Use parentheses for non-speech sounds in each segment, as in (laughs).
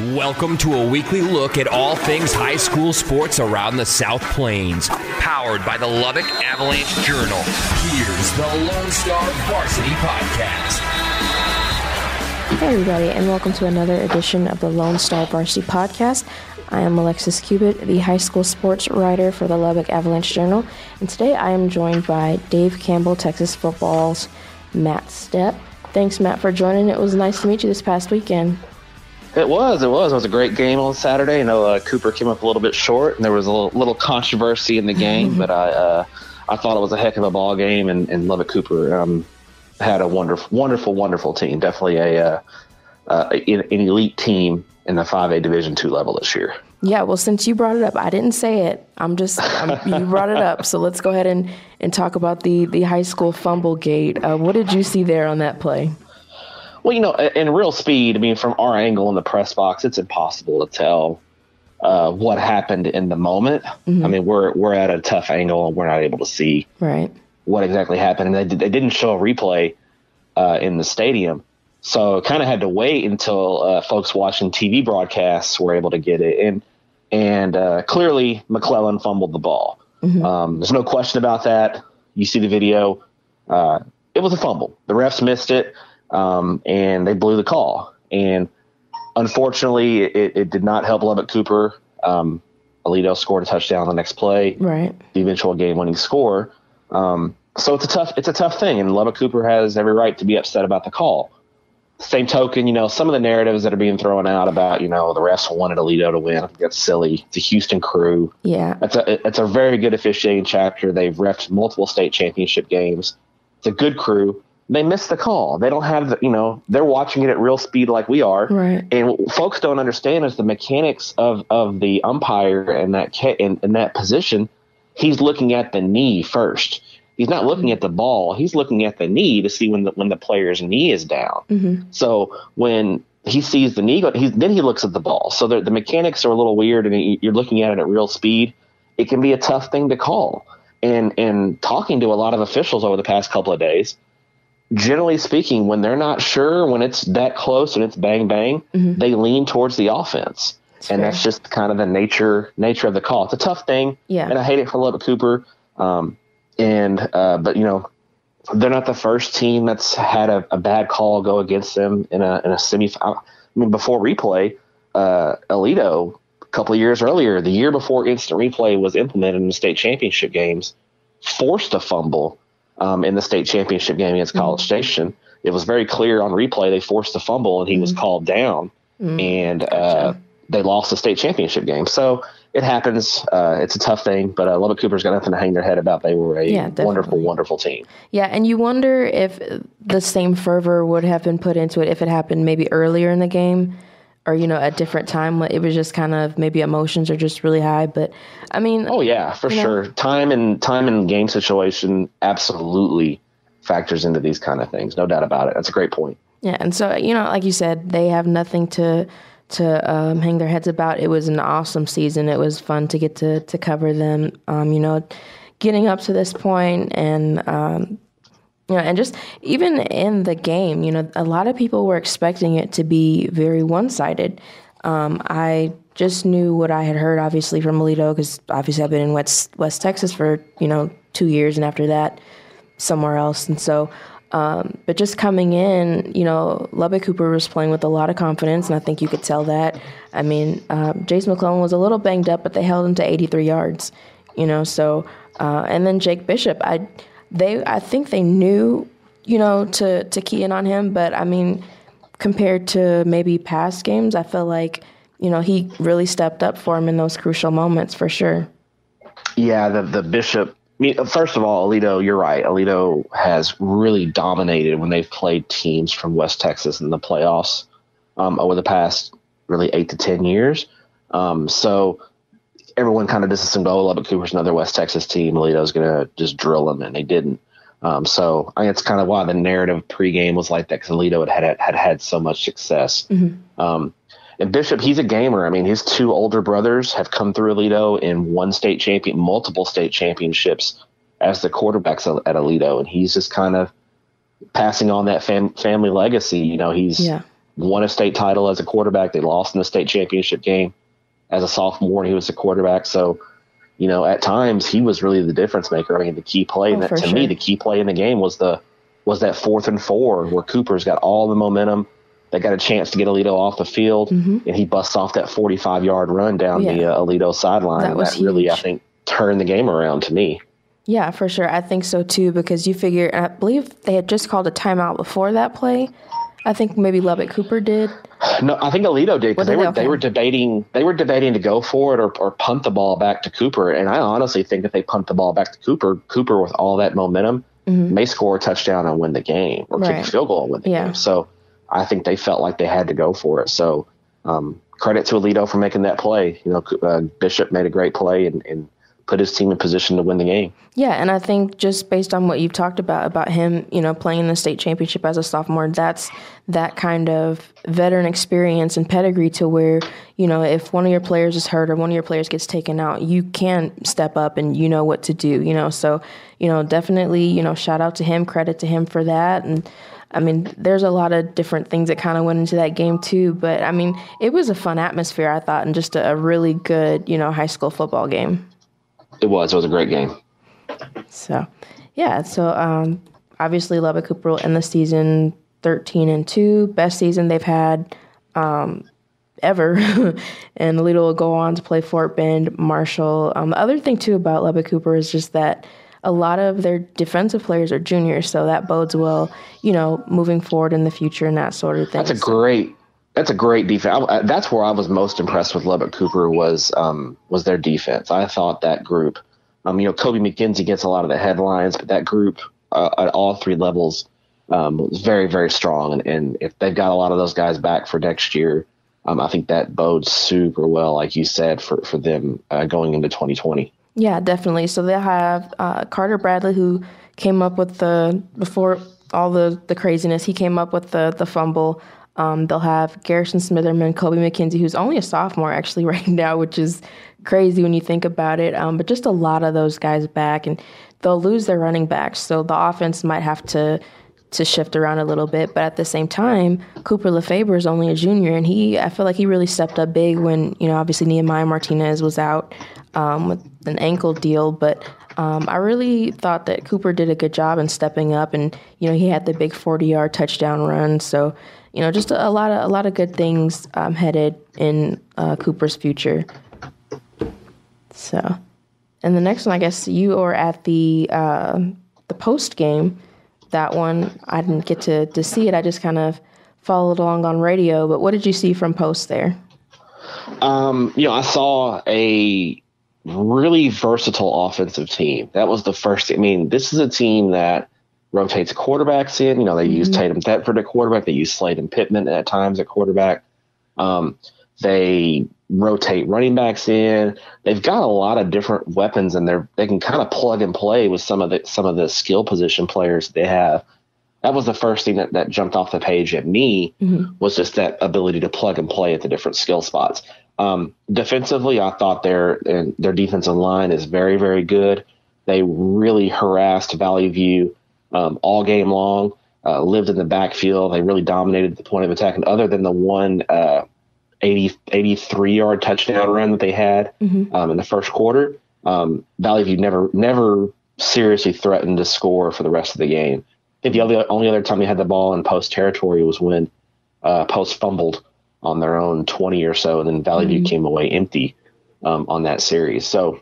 Welcome to a weekly look at all things high school sports around the South Plains. Powered by the Lubbock Avalanche Journal. Here's the Lone Star Varsity Podcast. Hey, everybody, and welcome to another edition of the Lone Star Varsity Podcast. I am Alexis Cubit, the high school sports writer for the Lubbock Avalanche Journal, and today I am joined by Dave Campbell, Texas Football's Matt Stepp. Thanks, Matt, for joining. It was nice to meet you this past weekend. It was. It was. It was a great game on Saturday. I know uh, Cooper came up a little bit short, and there was a little, little controversy in the game, but I uh, I thought it was a heck of a ball game, and, and Lubbock Cooper um, had a wonderful, wonderful, wonderful team. Definitely a uh, uh, an, an elite team in the 5A Division two level this year. Yeah, well, since you brought it up, I didn't say it. I'm just I'm, you brought it up, so let's go ahead and, and talk about the the high school fumble gate. Uh, what did you see there on that play? Well, you know, in real speed, I mean, from our angle in the press box, it's impossible to tell uh, what happened in the moment. Mm-hmm. I mean, we're we're at a tough angle and we're not able to see right what exactly happened. And they, they didn't show a replay uh, in the stadium, so kind of had to wait until uh, folks watching TV broadcasts were able to get it. And and uh, clearly, McClellan fumbled the ball. Mm-hmm. Um, there's no question about that. You see the video. Uh, it was a fumble. The refs missed it um, and they blew the call. And unfortunately, it, it did not help Lubbock Cooper. Um, Aledo scored a touchdown on the next play, right? The eventual game-winning score. Um, so it's a tough it's a tough thing, and Lubbock Cooper has every right to be upset about the call. Same token, you know, some of the narratives that are being thrown out about, you know, the refs wanted Aledo to win. I think that's silly. It's a Houston crew. Yeah. It's a it's a very good officiating chapter. They've refed multiple state championship games. It's a good crew they miss the call. They don't have the, you know, they're watching it at real speed like we are. Right. And what folks don't understand is the mechanics of, of the umpire and that in, in that position. He's looking at the knee first. He's not looking at the ball. He's looking at the knee to see when the when the player's knee is down. Mm-hmm. So when he sees the knee, he's, then he looks at the ball. So the, the mechanics are a little weird, and you're looking at it at real speed. It can be a tough thing to call. And and talking to a lot of officials over the past couple of days, generally speaking, when they're not sure, when it's that close and it's bang bang, mm-hmm. they lean towards the offense. That's and fair. that's just kind of the nature nature of the call. It's a tough thing, yeah. And I hate it for Lubbock Cooper. Um, and uh, but you know, they're not the first team that's had a, a bad call go against them in a in a semifinal. I mean, before replay, uh, Aledo a couple of years earlier, the year before instant replay was implemented in the state championship games, forced a fumble um, in the state championship game against College mm-hmm. Station. It was very clear on replay they forced a fumble and he mm-hmm. was called down, mm-hmm. and uh, they lost the state championship game. So it happens. Uh, it's a tough thing, but uh, Lubbock Cooper's got nothing to hang their head about. They were a yeah, wonderful, wonderful team. Yeah, and you wonder if the same fervor would have been put into it if it happened maybe earlier in the game or you know a different time it was just kind of maybe emotions are just really high but i mean oh yeah for sure know. time and time and game situation absolutely factors into these kind of things no doubt about it. That's a great point. Yeah and so you know like you said they have nothing to to um, hang their heads about. It was an awesome season. It was fun to get to to cover them um, you know getting up to this point and um, you know, and just even in the game, you know, a lot of people were expecting it to be very one sided. Um, I just knew what I had heard, obviously, from Aledo, because obviously I've been in West, West Texas for, you know, two years, and after that, somewhere else. And so, um, but just coming in, you know, Lubbock Cooper was playing with a lot of confidence, and I think you could tell that. I mean, uh, Jace McClellan was a little banged up, but they held him to 83 yards, you know, so, uh, and then Jake Bishop, I, they I think they knew, you know, to to key in on him, but I mean, compared to maybe past games, I feel like you know he really stepped up for him in those crucial moments for sure. Yeah, the the bishop. First of all, Aledo, you're right. Aledo has really dominated when they've played teams from West Texas in the playoffs um, over the past really eight to ten years. Um, so everyone kind of just assumed, oh, Lubbock Cooper's another West Texas team. Aledo's going to just drill them, and they didn't. Um, so I think it's kind of why the narrative pregame was like that because Aledo had, had had had so much success. Mm-hmm. Um, and Bishop, he's a gamer. I mean, his two older brothers have come through Aledo in one state champion, multiple state championships as the quarterbacks at Aledo, and he's just kind of passing on that fam- family legacy. You know, he's yeah. won a state title as a quarterback. They lost in the state championship game as a sophomore, and he was a quarterback. So, you know, at times he was really the difference maker. I mean, the key play, Oh, that, to sure. me, the key play in the game was the was that fourth and four where Cooper's got all the momentum. They got a chance to get Aledo off the field, and he busts off that 45 yard run down the Mm-hmm. Uh, Aledo sideline. That and that really, I think, turned the game around to me. Yeah, for sure. I think so too because you figure, I believe they had just called a timeout before that play. I think maybe Lubbock Cooper did. No, I think Aledo did because they were they- they were debating they were debating to go for it or, or punt the ball back to Cooper. And I honestly think if they punt the ball back to Cooper, Cooper with all that momentum may score a touchdown and win the game or kick Mm-hmm. A field goal and win the Yeah. game. So I think they felt like they had to go for it. So um, credit to Aledo for making that play. You know, uh, Bishop made a great play and, and put his team in position to win the game. Yeah, and I think just based on what you've talked about about him, you know, playing in the state championship as a sophomore, that's that kind of veteran experience and pedigree to where, you know, if one of your players is hurt or one of your players gets taken out, you can step up and you know what to do, you know. So, you know, definitely, you know, shout out to him, credit to him for that and I mean, there's a lot of different things that kind of went into that game too, but I mean, it was a fun atmosphere, I thought, and just a, a really good, you know, high school football game. It was. It was a great game. So, yeah. So, um, obviously, Lubbock Cooper will end the season 13 and 2, best season they've had um, ever. (laughs) and Aledo will go on to play Fort Bend, Marshall. Um, the other thing, too, about Lubbock Cooper is just that a lot of their defensive players are juniors. So, that bodes well, you know, moving forward in the future and that sort of thing. That's a great. That's a great defense. I, that's where I was most impressed with Lubbock Cooper was um, was their defense. I thought that group, um, you know, Kobe McKenzie gets a lot of the headlines, but that group uh, at all three levels um, was very very strong. And, and if they've got a lot of those guys back for next year, um, I think that bodes super well, like you said, for for them uh, going into 2020. Yeah, definitely. So they'll have uh, Carter Bradley, who came up with the before all the the craziness. He came up with the the fumble. Um, they'll have Garrison Smitherman, Kobe McKenzie, who's only a sophomore actually (laughs) right now, which is crazy when you think about it. Um, but just a lot of those guys back, and they'll lose their running backs, so the offense might have to to shift around a little bit. But at the same time, Cooper LeFabre is only a junior, and he I feel like he really stepped up big when you know obviously Nehemiah Martinez was out um, with an ankle deal, but. Um, I really thought that Cooper did a good job in stepping up, and you know he had the big forty-yard touchdown run. So, you know, just a, a lot of a lot of good things um, headed in uh, Cooper's future. So, and the next one, I guess you were at the uh, the post game. That one I didn't get to to see it. I just kind of followed along on radio. But what did you see from post there? Um, you know, I saw a really versatile offensive team. That was the first. I mean, this is a team that rotates quarterbacks in. You know, they use Tatum Thetford at quarterback. They use Slade and Pittman at times at quarterback. Um, they rotate running backs in. They've got a lot of different weapons, and they're they can kind of plug and play with some of the some of the skill position players they have. That was the first thing that, that jumped off the page at me was just that ability to plug and play at the different skill spots. Um, defensively, I thought their their defensive line is very very good. They really harassed Valley View um, all game long. Uh, lived in the backfield. They really dominated the point of attack. And other than the one uh, 80, 83 yard touchdown run that they had um, in the first quarter, um, Valley View never never seriously threatened to score for the rest of the game. I think the other, only other time they had the ball in post territory was when uh, post fumbled on their own 20 or so, and then Valley View came away empty um, on that series. So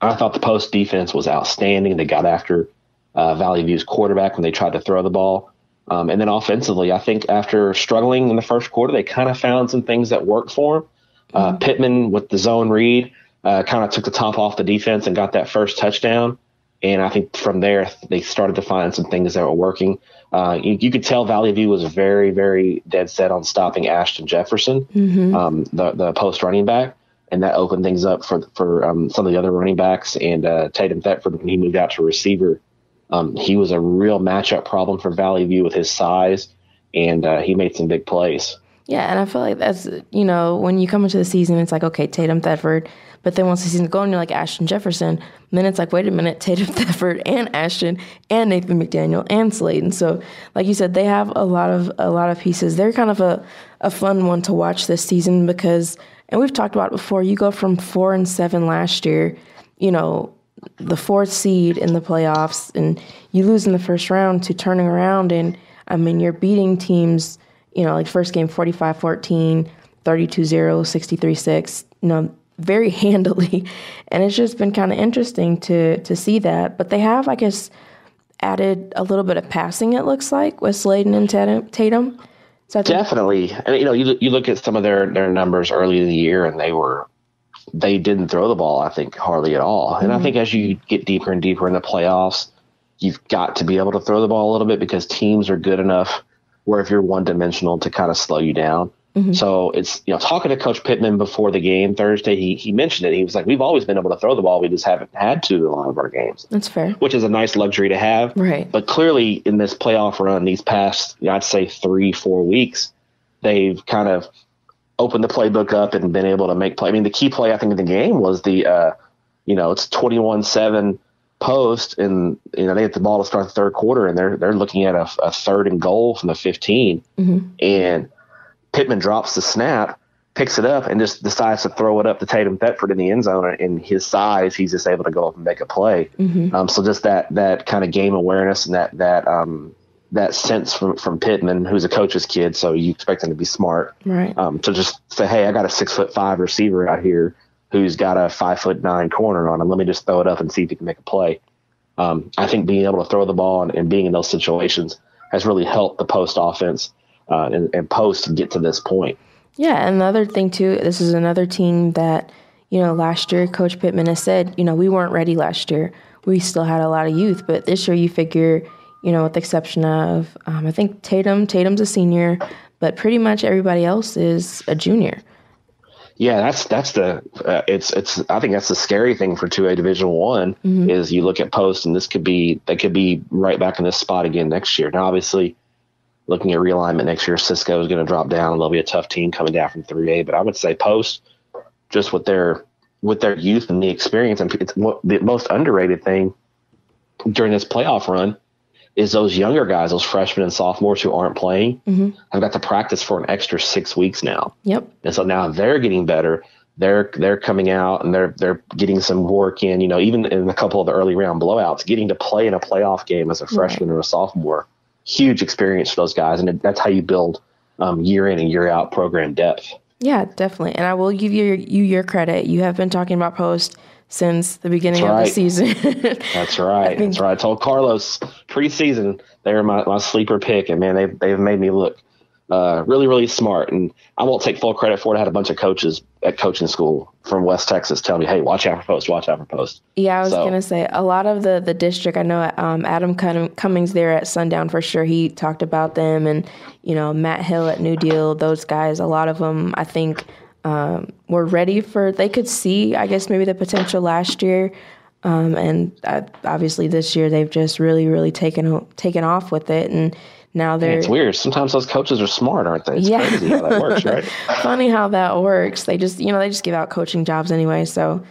I thought the post defense was outstanding. They got after uh, Valley View's quarterback when they tried to throw the ball. Um, and then offensively, I think after struggling in the first quarter, they kind of found some things that worked for them. Uh, Pittman with the zone read uh, kind of took the top off the defense and got that first touchdown. And I think from there, they started to find some things that were working. Uh, you, you could tell Valley View was very, very dead set on stopping Ashton Jefferson, um, the, the post running back. And that opened things up for for um, some of the other running backs. And uh, Tatum Thetford, when he moved out to receiver, um, he was a real matchup problem for Valley View with his size, and uh, he made some big plays. Yeah, and I feel like that's you know when you come into the season, it's like okay, Tatum Thetford, but then once the season's going, you're like Ashton Jefferson. And then it's like wait a minute, (laughs) Tatum Thetford and Ashton and Nathan McDaniel and Slade. And So like you said, they have a lot of a lot of pieces. They're kind of a a fun one to watch this season because, and we've talked about before. You go from four and seven last year, you know, the fourth seed in the playoffs, and you lose in the first round to turning around and I mean you're beating teams you know, like first game 45 14, 32 0, 63 6, you know, very (laughs) handily. And it's just been kind of interesting to to see that. But they have, I guess, added a little bit of passing, it looks like, with Sladen and Tatum. Definitely. And, you know, you, you look at some of their, their numbers early in the year, and they were they didn't throw the ball, I think, hardly at all. And mm-hmm. I think as you get deeper and deeper in the playoffs, you've got to be able to throw the ball a little bit because teams are good enough where if you're one dimensional to kind of slow you down. Mm-hmm. So it's you know talking to Coach Pittman before the game Thursday, he he mentioned it. He was like, "We've always been able to throw the ball. We just haven't had to in a lot of our games." That's fair. Which is a nice luxury to have. Right. But clearly, in this playoff run, these past I'd say three four weeks, they've kind of opened the playbook up and been able to make play. I mean, the key play I think in the game was the uh, you know it's twenty one seven post, and you know they get the ball to start the third quarter, and they're they're looking at a, a third and goal from the 15, mm-hmm. and Pittman drops the snap, picks it up, and just decides to throw it up to Tatum Thetford in the end zone. And his size, he's just able to go up and make a play. Mm-hmm. Um, so just that that kind of game awareness and that that um, that sense from from Pittman, who's a coach's kid, so you expect him to be smart, right? Um, to just say, hey, I got a six foot five receiver out here who's got a five foot nine corner on him. Let me just throw it up and see if he can make a play. Um, I think being able to throw the ball and, and, being in those situations has really helped the post offense uh, and, and post get to this point. Yeah, another thing too. This is another team that you know last year Coach Pittman has said you know we weren't ready last year. We still had a lot of youth, but this year you figure you know with the exception of um, I think Tatum. Tatum's a senior, but pretty much everybody else is a junior. Yeah, that's that's the uh, it's it's I think that's the scary thing for two A Division One mm-hmm. is you look at post and this could be they could be right back in this spot again next year. Now, obviously, looking at realignment next year, Cisco is going to drop down. and They'll be a tough team coming down from three A, but I would say post just with their with their youth and the experience and it's the most underrated thing during this playoff run is those younger guys, those freshmen and sophomores who aren't playing, mm-hmm. have got to practice for an extra six weeks now. Yep. And so now they're getting better. They're they're coming out and they're they're getting some work in. You know, even in a couple of the early round blowouts, getting to play in a playoff game as a freshman right. or a sophomore, huge experience for those guys, and that's how you build um, year in and year out program depth. Yeah, definitely. And I will give you you your credit. You have been talking about post since the beginning right. of the season. (laughs) That's right. That's right. I told Carlos preseason they were my, my sleeper pick, and man, they've they've made me look uh, really really smart. And I won't take full credit for it. I had a bunch of coaches at coaching school from West Texas tell me, "Hey, watch out for post. Watch out for post." Yeah, I was so, gonna say a lot of the the district. I know um, Adam Cummings there at Sundown for sure. He talked about them, and you know Matt Hill at New Deal. Those guys, a lot of them, I think um, were ready for. They could see, I guess, maybe the potential last year, um, and uh, obviously this year they've just really, really taken taken off with it, and now they're. it's weird. Sometimes those coaches are smart, aren't they? It's yeah. crazy how that works, right? (laughs) Funny how that works. They just, you know, they just give out coaching jobs anyway, so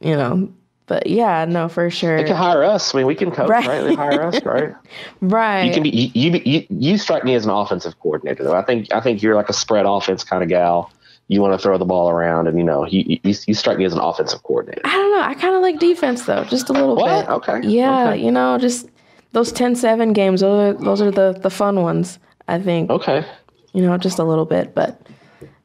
you know. But yeah, no, for sure. They can hire us. I mean, we can coach, right? right? They hire us, right? (laughs) right. You can be you, you you you strike me as an offensive coordinator, though. I think I think you're like a spread offense kind of gal you want to throw the ball around, and you know, he, you, you strike me as an offensive coordinator. I don't know. I kind of like defense though, just a little what? bit. Okay. Yeah, okay. you know, just those 10-7 games. Those are those are the the fun ones. I think. Okay. You know, just a little bit, but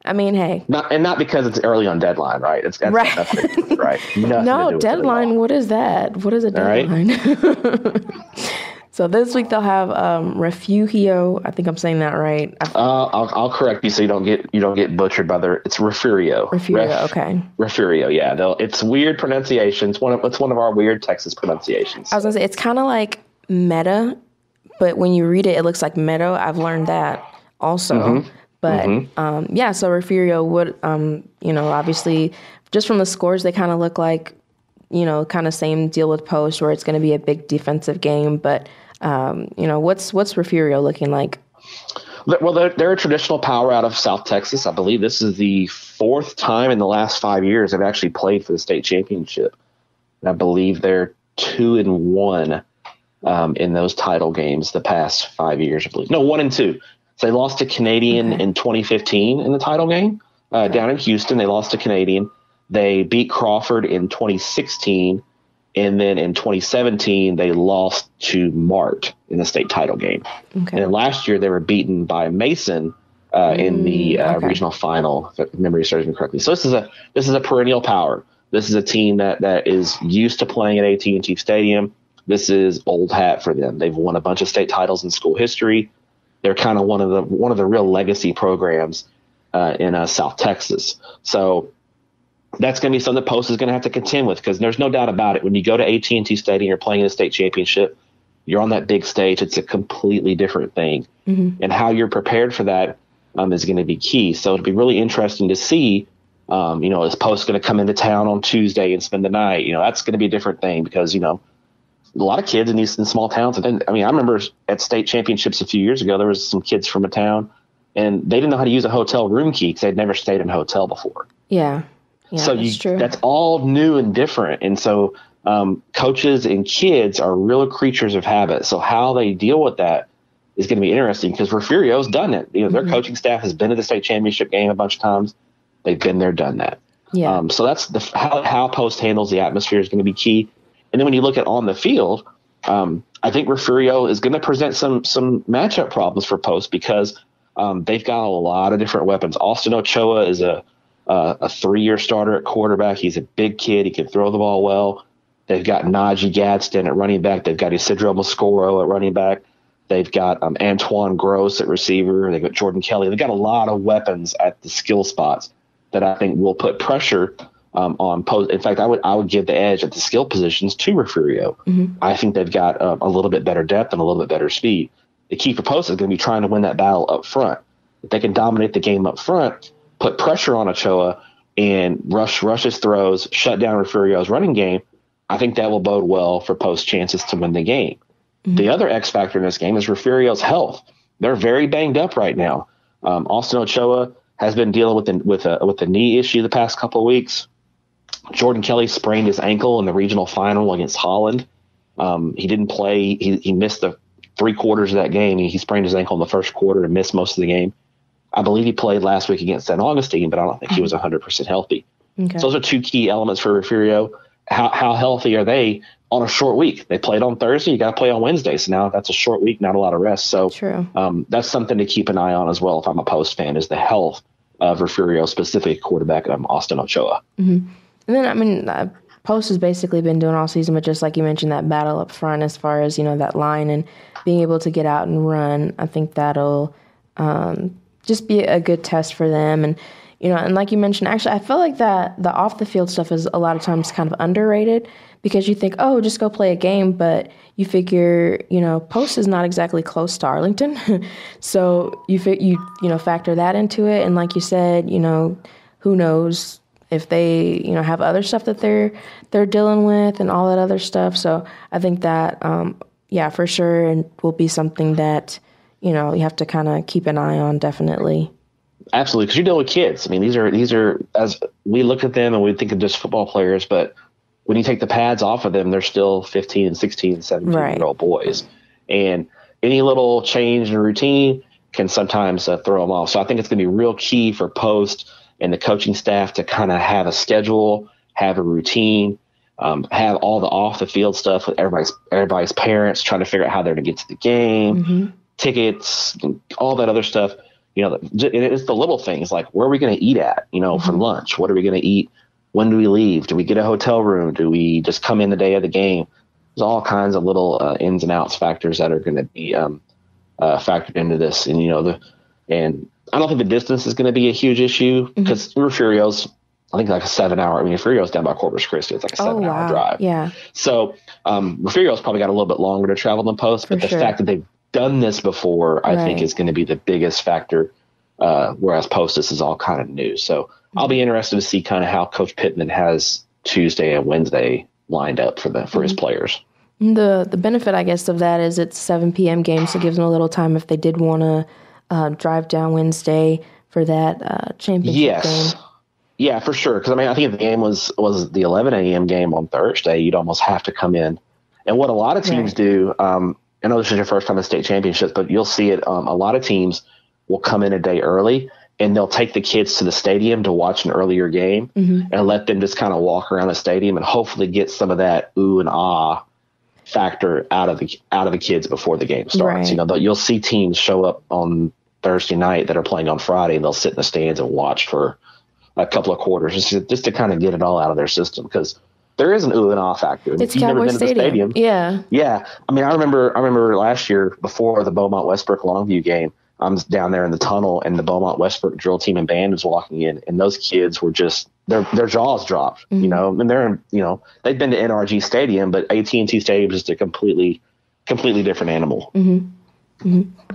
I mean, hey. Not and not because it's early on deadline, right? It's that's right. Nothing, right. (laughs) Nothing no deadline. What is that? What is a deadline? Right. (laughs) So this week they'll have um, Refugio. I think I'm saying that right. Uh, I'll, I'll, correct you so you don't get you don't get butchered by the. It's Refugio. Refugio. Ref, okay. Refugio. Yeah. They'll, it's weird pronunciation. It's one of it's one of our weird Texas pronunciations. I was gonna say it's kind of like meta, but when you read it, it looks like meadow. I've learned that also. Mm-hmm. But mm-hmm. Um, yeah, so Refugio would um, you know obviously just from the scores they kind of look like you know kind of same deal with post where it's going to be a big defensive game, but um, you know, what's what's Refugio looking like? Well, they're, they're, a traditional power out of South Texas. I believe this is the fourth time in the last five years they've actually played for the state championship. And I believe they're two and one um, in those title games the past five years. I believe no one and two. So they lost to Canadian okay. in 2015 in the title game uh, okay. down in Houston. They lost to Canadian. They beat Crawford in 2016 and then in 2017, they lost to Mart in the state title game. Okay. And last year, they were beaten by Mason uh, mm, in the uh, okay. regional final, if memory serves me correctly. So this is a this is a perennial power. This is a team that that is used to playing at AT&T Stadium. This is old hat for them. They've won a bunch of state titles in school history. They're kind of one of the one of the real legacy programs uh, in uh, South Texas. So that's going to be something that Post is going to have to contend with because there's no doubt about it. When you go to AT&T Stadium, you're playing in a state championship. You're on that big stage. It's a completely different thing, mm-hmm. and how you're prepared for that um, is going to be key. So it'll be really interesting to see. Um, you know, is Post going to come into town on Tuesday and spend the night? You know, that's going to be a different thing because you know a lot of kids in these in small towns. And I mean, I remember at state championships a few years ago, there was some kids from a town, and they didn't know how to use a hotel room key because they'd never stayed in a hotel before. Yeah. Yeah, so you, true. that's all new and different. And so um, coaches and kids are real creatures of habit. So how they deal with that is going to be interesting because Refugio's done it. You know, their mm-hmm. coaching staff has been to the state championship game a bunch of times. They've been there, done that. Yeah. Um, so that's the how, how post handles the atmosphere is going to be key. And then when you look at on the field, um, I think Refugio is going to present some some matchup problems for post because um, they've got a lot of different weapons. Austin Ochoa is a uh, a three-year starter at quarterback. He's a big kid. He can throw the ball well. They've got Najee Gadsden at running back. They've got Isidro Moscoro at running back. They've got um, Antoine Gross at receiver. They've got Jordan Kelly. They've got a lot of weapons at the skill spots that I think will put pressure um, on post. In fact, I would I would give the edge at the skill positions to Refugio. Mm-hmm. I think they've got um, a little bit better depth and a little bit better speed. The key for post is going to be trying to win that battle up front. If they can dominate the game up front, put pressure on Ochoa and rush rushes throws, shut down Refugio's running game, I think that will bode well for post chances to win the game. Mm-hmm. The other X factor in this game is Refugio's health. They're very banged up right now. Um, Austin Ochoa has been dealing with the, with a with a knee issue the past couple of weeks. Jordan Kelly sprained his ankle in the regional final against Holland. Um, he didn't play. He, he missed the three quarters of that game. He, he sprained his ankle in the first quarter and missed most of the game. I believe he played last week against St. Augustine, but I don't think he was 100% mm-hmm. healthy. Okay. So those are two key elements for Refugio. How, how healthy are they on a short week? They played on Thursday. You got to play on Wednesday. So now that's a short week, not a lot of rest. So um, that's something to keep an eye on as well. If I'm a post fan, is the health of Refugio, specific quarterback um, Austin Ochoa. Mm-hmm. And then I mean, uh, Post has basically been doing all season, but just like you mentioned, that battle up front as far as you know that line and being able to get out and run. I think that'll um, just be a good test for them. And you know, and like you mentioned, actually, I feel like that the off the field stuff is a lot of times kind of underrated because you think, oh, just go play a game, but you figure, you know, Post is not exactly close to Arlington, (laughs) so you you you know factor that into it. And like you said, you know, who knows if they you know have other stuff that they're they're dealing with and all that other stuff. So I think that um, yeah, for sure, and will be something that you know you have to kind of keep an eye on definitely. Absolutely because you deal with kids. I mean these are these are as we look at them and we think of just football players but when you take the pads off of them they're still 15 and 16 and 17 right. year old boys. And any little change in routine can sometimes uh, throw them off. So i think it's going to be real key for post and the coaching staff to kind of have a schedule have a routine um, have all the off the field stuff with everybody's everybody's parents trying to figure out how they're going to get to the game. Mm-hmm tickets, all that other stuff. You know, it's the little things like where are we going to eat at? You know, mm-hmm. for lunch. What are we going to eat? When do we leave? Do we get a hotel room? Do we just come in the day of the game? There's all kinds of little uh, ins and outs factors that are going to be um, uh, factored into this. And you know, the and I don't think the distance is going to be a huge issue because mm-hmm. Refugio's I think like a seven hour. I mean, Refugio's down by Corpus Christi. It's like a oh, seven oh, wow. hour drive. Yeah. So um, Refugio's probably got a little bit longer to travel than Post, but For the sure. fact that they've done this before, I right. think is going to be the biggest factor. Uh, whereas Postus is all kind of new. So mm-hmm. I'll be interested to see kind of how Coach Pittman has Tuesday and Wednesday lined up for the for mm-hmm. his players. The the benefit, I guess, of that is it's 7 p.m. game, so it gives them a little time if they did want to uh, drive down Wednesday for that uh, championship Yes. game. Yeah, for sure. Because I mean, I think if the game was was the 11 a.m. game on Thursday, you'd almost have to come in. And what a lot of teams Right. do, um, I know this is your first time in state championships, but you'll see it. Um, a lot of teams will come in a day early and they'll take the kids to the stadium to watch an earlier game Mm-hmm. and let them just kind of walk around the stadium and hopefully get some of that ooh and ah factor out of the out of the kids before the game starts. Right. You know, you'll see teams show up on Thursday night that are playing on Friday and they'll sit in the stands and watch for a couple of quarters just to, just to kind of get it all out of their system because there is an ooh and ah factor. And It's Cowboy the Stadium. Yeah. yeah, I mean, I remember, I remember last year before the Beaumont Westbrook Longview game, I'm down there in the tunnel, and the Beaumont Westbrook drill team and band was walking in, and those kids were just their their jaws dropped, you know, and they're you know they've been to NRG Stadium, but AT and T Stadium is just a completely completely different animal.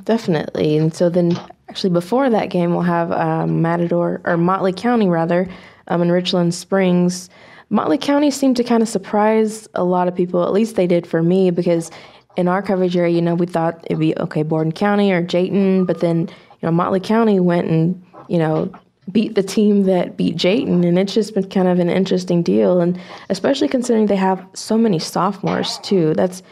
Definitely. And so then, actually, before that game, we'll have um, Matador or Motley County rather, um, in Richland Springs. Motley County seemed to kind of surprise a lot of people. At least they did for me because in our coverage area, you know, we thought it'd be okay, Borden County or Jayton, but then you know Motley County went and you know beat the team that beat Jayton, and it's just been kind of an interesting deal, and especially considering they have so many sophomores too. That's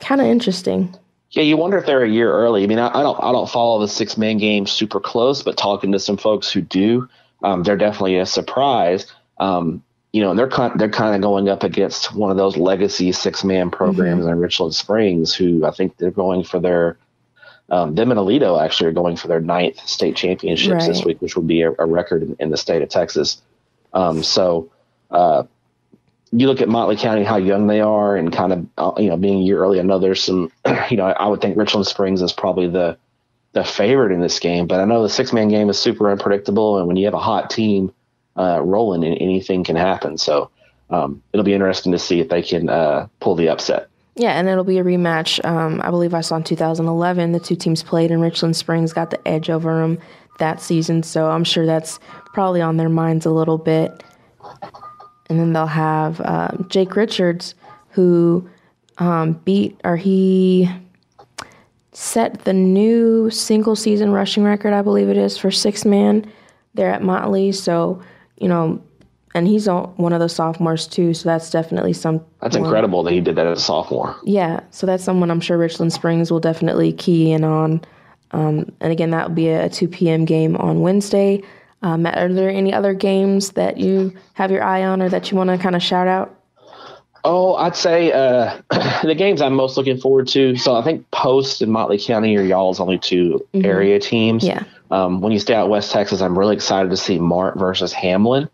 kind of interesting. Yeah, you wonder if they're a year early. I mean, I, I don't I don't follow the six man game super close, but talking to some folks who do, um, they're definitely a surprise. Um, you know, and they're kind they're kind of going up against one of those legacy six man programs in Richland Springs, who I think they're going for their um, them and Aledo actually are going for their ninth state championships this week, which would be a, a record in, in the state of Texas. Um, so uh, you look at Motley County, how young they are, and kind of uh, you know being a year early. I know there's some, (clears throat) you know, I would think Richland Springs is probably the the favorite in this game, but I know the six man game is super unpredictable, and when you have a hot team uh, rolling, and anything can happen. So um, it'll be interesting to see if they can uh, pull the upset. Yeah, and it'll be a rematch. Um, I believe I saw in 2011 the two teams played, and Richland Springs got the edge over them that season. So I'm sure that's probably on their minds a little bit. And then they'll have um, Jake Richards, who um, beat or he set the new single season rushing record, I believe it is, for six man there at Motley. So, you know, and he's on- one of the sophomores too. So that's definitely some. That's incredible that he did that as a sophomore. Yeah, so that's someone I'm sure Richland Springs will definitely key in on. Um, and again, that will be a 2 p.m. game on Wednesday. Um, are there any other games that you have your eye on or that you want to kind of shout out? Oh, I'd say uh, (clears throat) the games I'm most looking forward to. So I think Post and Motley County are y'all's only 2 area teams. Yeah. Um, when you stay out West Texas, I'm really excited to see Mart versus Hamlin.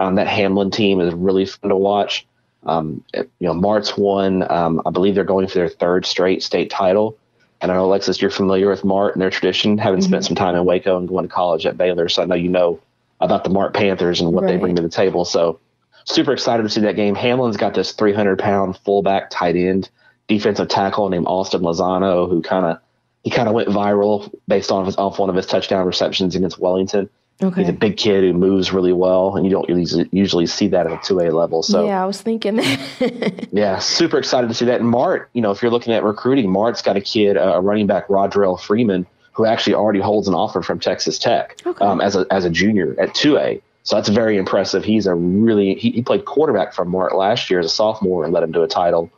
Um, that Hamlin team is really fun to watch. Um, you know, Mart's won. Um, I believe they're going for their third straight state title. And I know, Alexis, you're familiar with Mart and their tradition, having spent some time in Waco and going to college at Baylor. So I know you know about the Mart Panthers and what they bring to the table. So super excited to see that game. Hamlin's got this 300 pound fullback tight end defensive tackle named Austin Lozano, who kind of he kind of went viral based on his off one of his touchdown receptions against Wellington. Okay. He's a big kid who moves really well, and you don't usually, usually see that at a two A level. So yeah, I was thinking that. (laughs) yeah, super excited to see that. And Mart, you know, if you're looking at recruiting, Mart's got a kid, uh, a running back, Rodrell Freeman, who actually already holds an offer from Texas Tech Okay. um, as a as a junior at two A. So that's very impressive. He's a really he, he played quarterback for Mart last year as a sophomore and led him to a title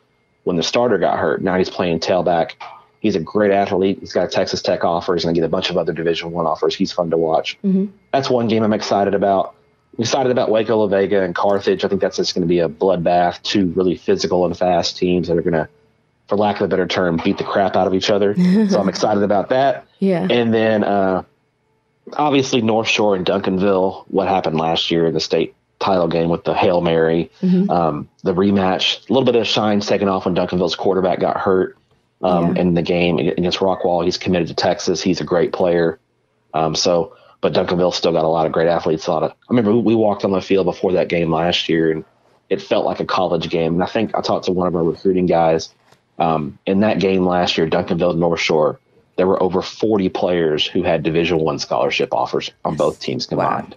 when the starter got hurt. Now he's playing tailback. He's a great athlete. He's got a Texas Tech offer. He's going to get a bunch of other Division One offers. He's fun to watch. That's one game I'm excited about. I'm excited about Waco La Vega and Carthage. I think that's just going to be a bloodbath. Two really physical and fast teams that are going to, for lack of a better term, beat the crap out of each other. (laughs) so I'm excited about that. yeah. And then uh, obviously North Shore and Duncanville, what happened last year in the state title game with the Hail Mary, um, the rematch, a little bit of shine taken off when Duncanville's quarterback got hurt um, Yeah. in the game against Rockwall. He's committed to Texas. He's a great player. Um, so, but Duncanville still got a lot of great athletes. A lot of, I remember we walked on the field before that game last year, and it felt like a college game. And I think I talked to one of our recruiting guys um, in that game last year, Duncanville North Shore. There were over 40 players who had Division One scholarship offers on both teams combined.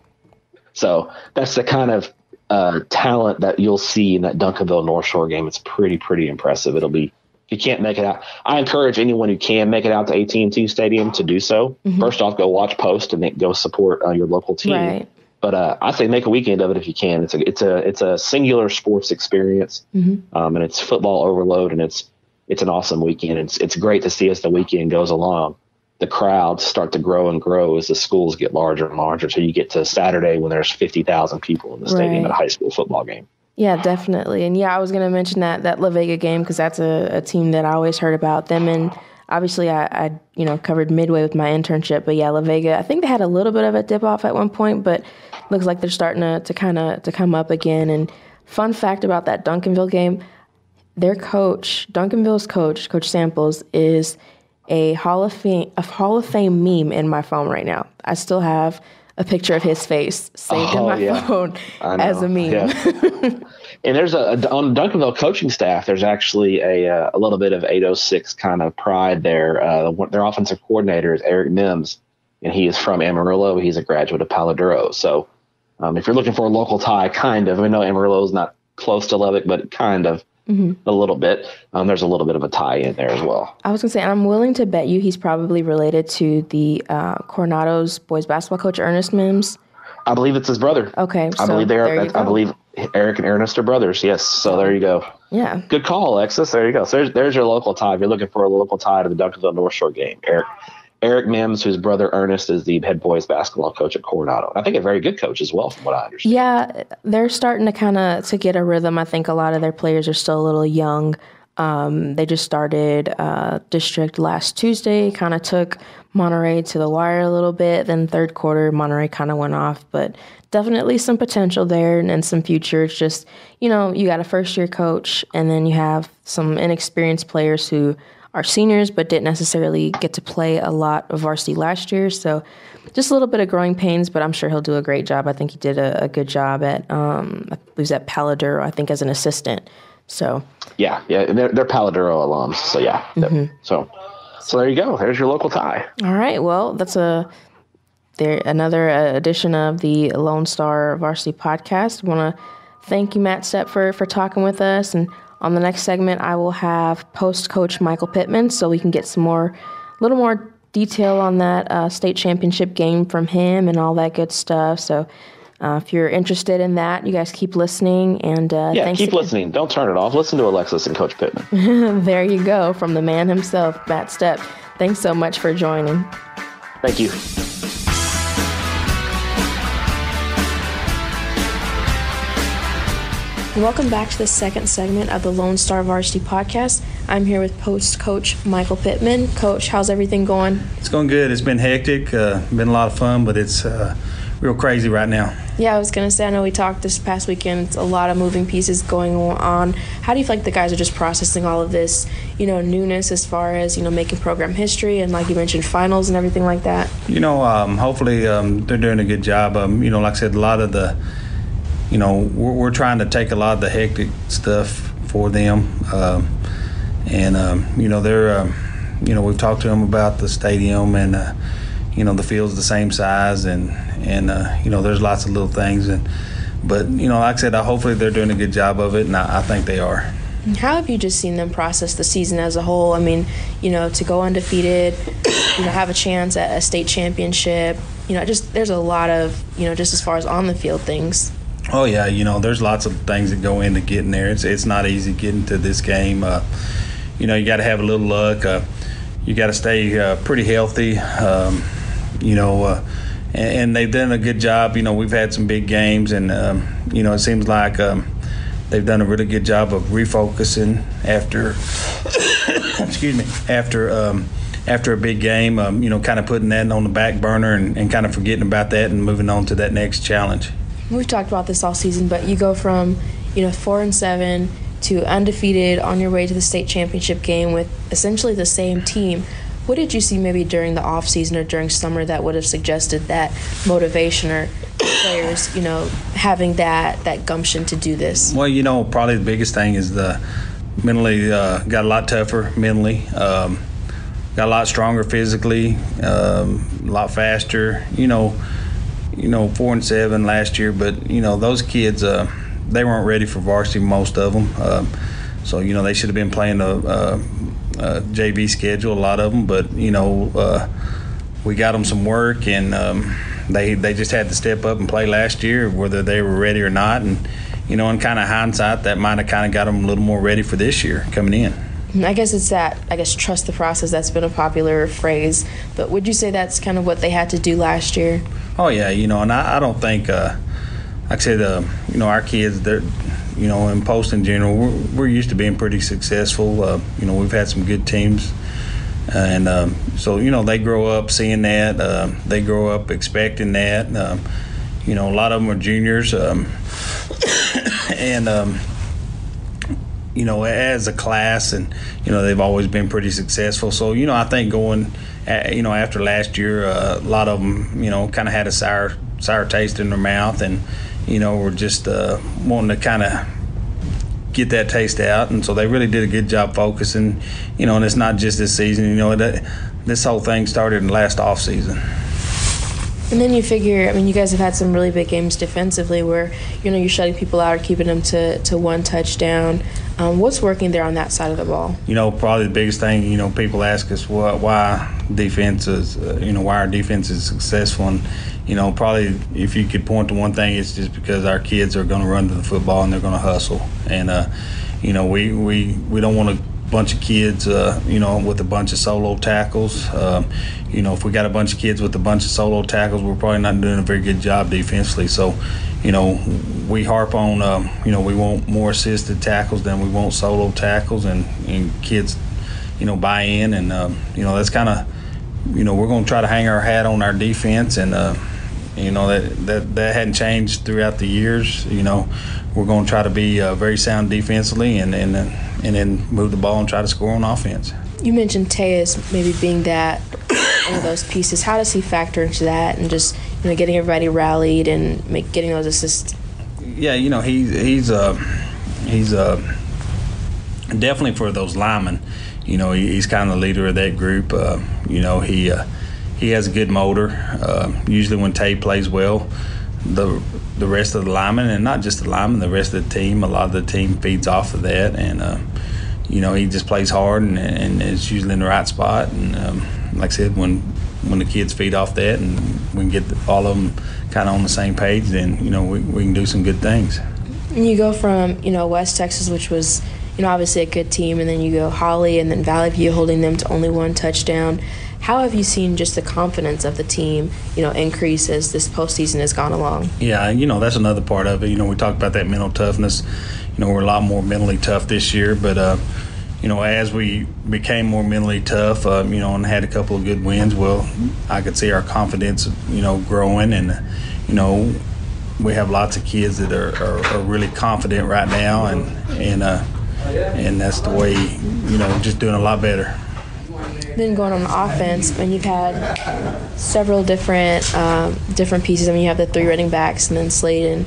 So that's the kind of uh, talent that you'll see in that Duncanville North Shore game. It's pretty, pretty impressive. It'll be If you can't make it out, I encourage anyone who can make it out to AT and T Stadium to do so. Mm-hmm. First off, go watch Post and then go support uh, your local team. Right. But uh, I say make a weekend of it if you can. It's a it's a it's a singular sports experience, mm-hmm. um, and it's football overload, and it's it's an awesome weekend. It's it's great to see as the weekend goes along, the crowds start to grow and grow as the schools get larger and larger. So you get to Saturday when there's fifty thousand people in the stadium right. at a high school football game. Yeah, definitely. And yeah, I was going to mention that that La Vega game because that's a, a, team that I always heard about them. And obviously, I, I, you know covered Midway with my internship. But yeah, La Vega, I think they had a little bit of a dip off at one point, but looks like they're starting to, to kind of to come up again. And fun fact about that Duncanville game, their coach, Duncanville's coach, Coach Samples, is a Hall of Fame a Hall of Fame meme in my phone right now. I still have a picture of his face saved oh, in my yeah. phone (laughs) as a meme. Yeah. (laughs) and there's a, on Duncanville coaching staff. There's actually a uh, a little bit of 806 kind of pride there. Uh, their offensive coordinator is Eric Mims, and he is from Amarillo. He's a graduate of Palo Duro. So um, if you're looking for a local tie, kind of, I know Amarillo is not close to Lubbock, but kind of mm-hmm. a little bit. Um, there's a little bit of a tie in there as well. I was gonna say, I'm willing to bet you he's probably related to the uh, Coronado's boys basketball coach Ernest Mims. I believe it's his brother. Okay, I so believe they are. I believe Eric and Ernest are brothers. Yes, so there you go. Yeah. Good call, Alexis. There you go. So there's there's your local tie. If you're looking for a local tie to the Duncanville North Shore game, Eric Eric Mims, whose brother Ernest is the head boys basketball coach at Coronado. I think a very good coach as well, from what I understand. Yeah, they're starting to kind of to get a rhythm. I think a lot of their players are still a little young. Um, they just started uh, district last Tuesday. Kind of took Monterey to the wire a little bit. Then third quarter, Monterey kind of went off, but definitely some potential there and, and some future. It's just you know you got a first year coach, and then you have some inexperienced players who are seniors but didn't necessarily get to play a lot of varsity last year. So just a little bit of growing pains, but I'm sure he'll do a great job. I think he did a, a good job at um, he was at Palo Duro, I think, as an assistant. So yeah, yeah, they're, they're Palo Duro alums. So yeah, mm-hmm. so so there you go. There's your local tie. All right. Well, that's a there another edition of the Lone Star Varsity Podcast. I want to thank you, Matt Stepp, for for talking with us and on the next segment, I will have post coach Michael Pittman so we can get some more, a little more detail on that uh, state championship game from him and all that good stuff. So uh, if you're interested in that, you guys keep listening and uh, yeah, keep again. listening. Don't turn it off. Listen to Alexis and Coach Pittman. (laughs) there you go, from the man himself, Matt Stepp. Thanks so much for joining. Thank you. Welcome back to the second segment of the Lone Star Varsity Podcast. I'm here with post coach Michael Pittman. Coach, how's everything going? It's going good. It's been hectic, uh, been a lot of fun, but it's uh, real crazy right now. Yeah, I was going to say, I know we talked this past weekend, it's a lot of moving pieces going on. How do you feel like the guys are just processing all of this, you know, newness as far as, you know, making program history and, like you mentioned, finals and everything like that? You know, um, hopefully um, they're doing a good job. Um, you know, like I said, a lot of the you know, we're, we're, trying to take a lot of the hectic stuff for them. Um, and, um, you know, they're, um, you know, we've talked to them about the stadium and, uh, you know, the field's the same size and, and uh, you know, there's lots of little things. and But, you know, like I said, hopefully they're doing a good job of it, and I, I think they are. How have you just seen them process the season as a whole? I mean, you know, to go undefeated, you know, have a chance at a state championship, you know, just there's a lot of, you know, just as far as on the field things. Oh yeah, you know, there's lots of things that go into getting there. It's it's not easy getting to this game. Uh, you know, you got to have a little luck. Uh, you got to stay uh, pretty healthy. Um, you know, uh, and, and, they've done a good job. You know, we've had some big games, and um, you know, it seems like um, they've done a really good job of refocusing after. (coughs) excuse me. After um, after a big game, um, you know, kind of putting that on the back burner and, and kind of forgetting about that and moving on to that next challenge we've talked about this all season, but you go from you know four and seven to undefeated on your way to the state championship game with essentially the same team. What did you see maybe during the off season or during summer that would have suggested that motivation or players, you know, having that that gumption to do this? Well, you know, probably the biggest thing is the mentally uh, got a lot tougher mentally. Um, got a lot stronger physically, um, a lot faster. You know, you know, four and seven last year, but you know those kids, uh, they weren't ready for varsity. Most of them. Uh, so you know they should have been playing a, a, a JV schedule, a lot of them. But you know, uh, we got them some work, and um, they they just had to step up and play last year, whether they were ready or not. And you know, in kind of hindsight, that might have kind of got them a little more ready for this year coming in. I guess it's that, I guess, trust the process that's been a popular phrase. But would you say that's kind of what they had to do last year? Oh, yeah. You know, and I, I don't think, uh, like I said, uh, you know, our kids, they're, you know, in post in general, we're, we're used to being pretty successful. Uh, you know, we've had some good teams. And um, so, you know, they grow up seeing that. Uh, they grow up expecting that. Um, you know, a lot of them are juniors. Um, (coughs) and, um, you know, as a class, and you know they've always been pretty successful. So you know, I think going, you know, after last year, uh, a lot of them, you know, kind of had a sour sour taste in their mouth, and you know, were just uh, wanting to kind of get that taste out, and so they really did a good job focusing. You know, and it's not just this season. You know, that this whole thing started in the last off season. And then you figure, I mean, you guys have had some really big games defensively where, you know, you're shutting people out or keeping them to, to one touchdown. Um, what's working there on that side of the ball? You know, probably the biggest thing, you know, people ask us what, why defense is, uh, you know, why our defense is successful. And, you know, probably if you could point to one thing, it's just because our kids are going to run to the football and they're going to hustle. And, uh, you know, we, we, we don't want to bunch of kids, uh, you know, with a bunch of solo tackles. Um, you know, if we got a bunch of kids with a bunch of solo tackles, we're probably not doing a very good job defensively. So, you know, we harp on, um, you know, we want more assisted tackles than we want solo tackles, and, and kids, you know, buy in, and um, you know, that's kind of, you know, we're going to try to hang our hat on our defense, and uh, you know that that that hadn't changed throughout the years. You know, we're going to try to be uh, very sound defensively, and and uh, and then move the ball and try to score on offense. You mentioned Tejas maybe being that one of those pieces. How does he factor into that, and just you know getting everybody rallied and make, getting those assists? Yeah, you know he he's uh he's uh definitely for those linemen. You know he, he's kind of the leader of that group. Uh, you know he uh, he has a good motor. Uh, usually when Tay plays well, the the rest of the linemen, and not just the linemen, the rest of the team, a lot of the team feeds off of that, and uh, you know he just plays hard and, and is usually in the right spot. And um, like I said, when when the kids feed off that, and we can get all of them kind of on the same page, then you know we, we can do some good things. And you go from you know West Texas, which was you know obviously a good team, and then you go Hawley, and then Valley View holding them to only one touchdown. How have you seen just the confidence of the team, you know, increase as this postseason has gone along? Yeah, you know that's another part of it. You know, we talked about that mental toughness. Know, we're a lot more mentally tough this year, but uh, you know, as we became more mentally tough, um, you know, and had a couple of good wins, well, I could see our confidence, you know, growing, and you know, we have lots of kids that are, are, are really confident right now, and and uh, and that's the way, you know, just doing a lot better then going on offense, and you've had several different um, different pieces. I mean, you have the three running backs, and then Sladen.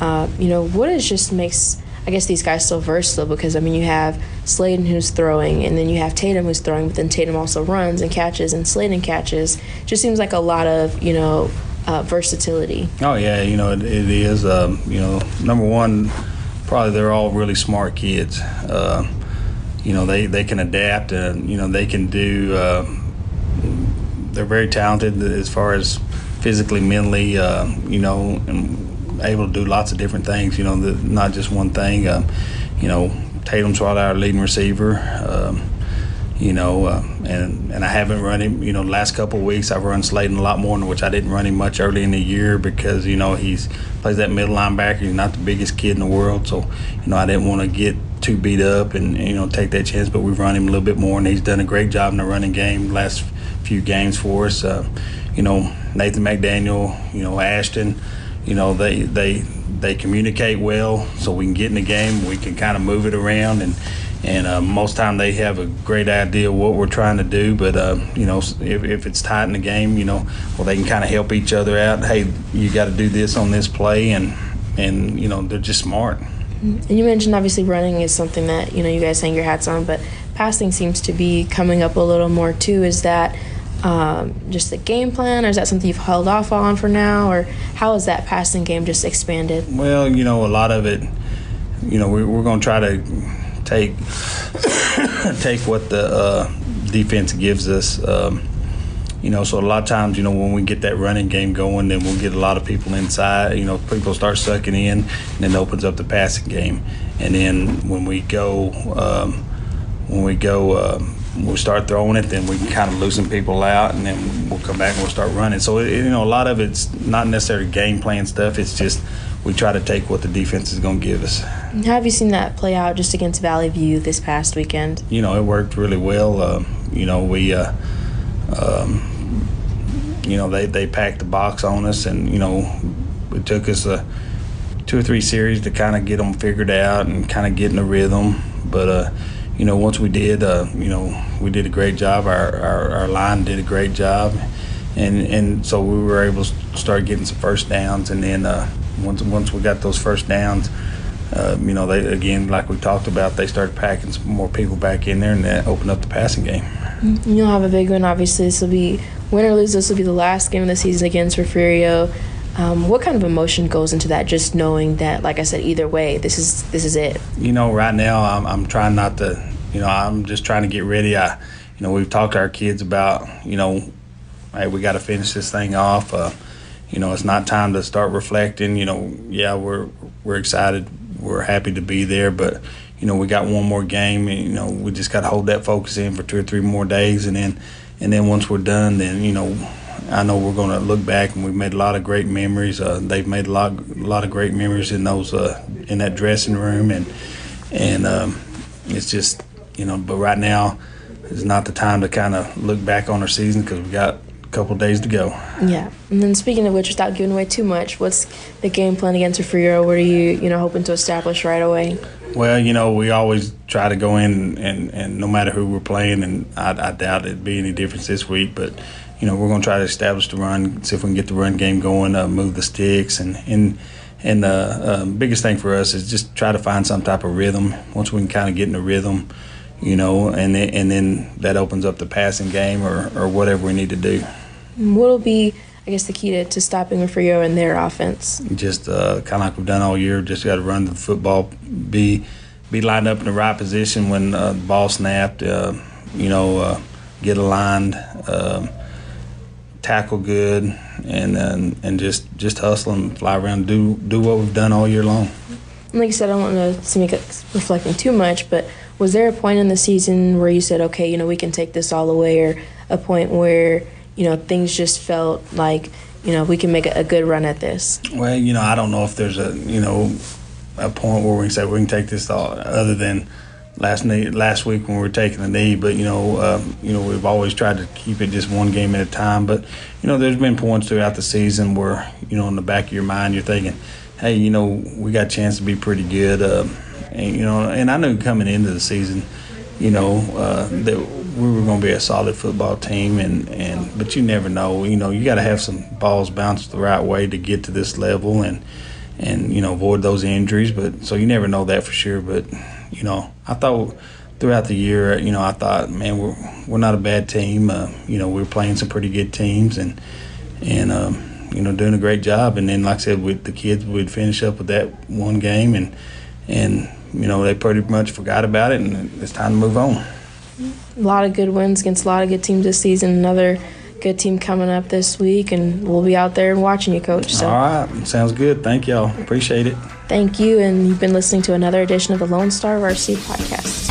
Uh, you know, what is just makes I guess these guys so versatile because I mean you have Sladen who's throwing, and then you have Tatum who's throwing, but then Tatum also runs and catches, and Sladen catches. Just seems like a lot of you know uh, versatility. Oh yeah, you know it, it is. Um, you know, number one, probably they're all really smart kids. Uh, you know they, they can adapt and you know they can do uh, they're very talented as far as physically mentally uh, you know and able to do lots of different things you know the, not just one thing um, you know Tatum's right our leading receiver um, you know, uh, and and I haven't run him. You know, the last couple of weeks I've run Sladen a lot more, which I didn't run him much early in the year because you know he's plays that middle linebacker. He's not the biggest kid in the world, so you know I didn't want to get too beat up and you know take that chance. But we've run him a little bit more, and he's done a great job in the running game last few games for us. Uh, you know, Nathan McDaniel, you know Ashton, you know they they they communicate well, so we can get in the game. We can kind of move it around and and uh, most time they have a great idea what we're trying to do. But uh, you know, if, if it's tight in the game, you know, well they can kind of help each other out. Hey, you got to do this on this play, and and you know they're just smart. And you mentioned obviously running is something that you know you guys hang your hats on, but passing seems to be coming up a little more too. Is that um, just the game plan, or is that something you've held off on for now, or how has that passing game just expanded? Well, you know, a lot of it, you know, we, we're going to try to take (coughs) take what the uh, defense gives us. Um, you know, so a lot of times, you know, when we get that running game going, then we'll get a lot of people inside. You know, people start sucking in, and then opens up the passing game. And then when we go, um, when we go, um, we start throwing it, then we kind of loosen people out, and then we'll come back and we'll start running. So it, you know, a lot of it's not necessarily game plan stuff. It's just we try to take what the defense is going to give us. Have you seen that play out just against Valley View this past weekend? You know, it worked really well. Uh, you know, we. Uh, um, you know, they, they packed the box on us, and you know, it took us a two or three series to kind of get them figured out and kind of get in the rhythm. But uh, you know, once we did, uh, you know, we did a great job. Our, our, our line did a great job, and and so we were able to start getting some first downs. And then uh, once once we got those first downs, uh, you know, they again, like we talked about, they started packing some more people back in there, and that opened up the passing game. You'll have a big one, obviously. This will be win or lose. This will be the last game of the season against Refugio. Um, what kind of emotion goes into that? Just knowing that, like I said, either way, this is this is it. You know, right now I'm, I'm trying not to. You know, I'm just trying to get ready. I, you know, we've talked to our kids about, you know, hey, we got to finish this thing off. Uh, you know, it's not time to start reflecting. You know, yeah, we're we're excited, we're happy to be there, but you know, we got one more game. And, you know, we just got to hold that focus in for two or three more days, and then and then once we're done, then you know, I know we're going to look back and we've made a lot of great memories. Uh, they've made a lot, a lot of great memories in those uh, in that dressing room, and and um, it's just you know. But right now is not the time to kind of look back on our season because we've got a couple days to go. Yeah, and then speaking of which, without giving away too much, what's the game plan against Refugio? What are you you know hoping to establish right away? Well, you know, we always try to go in and, and no matter who we're playing, and I, I doubt it'd be any difference this week, but you know, we're going to try to establish the run, see if we can get the run game going, uh, move the sticks, and and and the uh, um, biggest thing for us is just try to find some type of rhythm. Once we can kind of get in the rhythm, you know, and then, and then that opens up the passing game or, or whatever we need to do. What'll be, I guess, the key to, to stopping Refugio and their offense? Just uh, kind of like we've done all year. Just got to run the football, be be lined up in the right position when uh, the ball snapped. Uh, you know, uh, get aligned, um, tackle good, and and, and just just hustle and fly around. Do do what we've done all year long. Like I said, I don't want to seem like reflecting too much, but was there a point in the season where you said, okay, you know, we can take this all away, or a point where you know things just felt like you know we can make a, good run at this? Well, you know, I don't know if there's a you know a point where we can say we can take this all, other than last knee, last week when we were taking the knee. But you know, uh, you know, we've always tried to keep it just one game at a time. But you know, there's been points throughout the season where you know, in the back of your mind, you're thinking, hey, you know, we got a chance to be pretty good. Uh, and you know, and I knew coming into the season, you know, uh, that we were going to be a solid football team. And and but you never know. You know, you got to have some balls bounce the right way to get to this level and and you know avoid those injuries. But so you never know that for sure. But you know, I thought throughout the year, you know, I thought, man, we're we're not a bad team. Uh, you know, we are playing some pretty good teams and and um, you know doing a great job. And then, like I said, with the kids, we'd finish up with that one game and and you know they pretty much forgot about it, and it's time to move on. A lot of good wins against a lot of good teams this season. Another good team coming up this week, and we'll be out there and watching you, Coach. So. All right, sounds good. Thank y'all. Appreciate it. Thank you, and you've been listening to another edition of the Lone Star Varsity Podcast.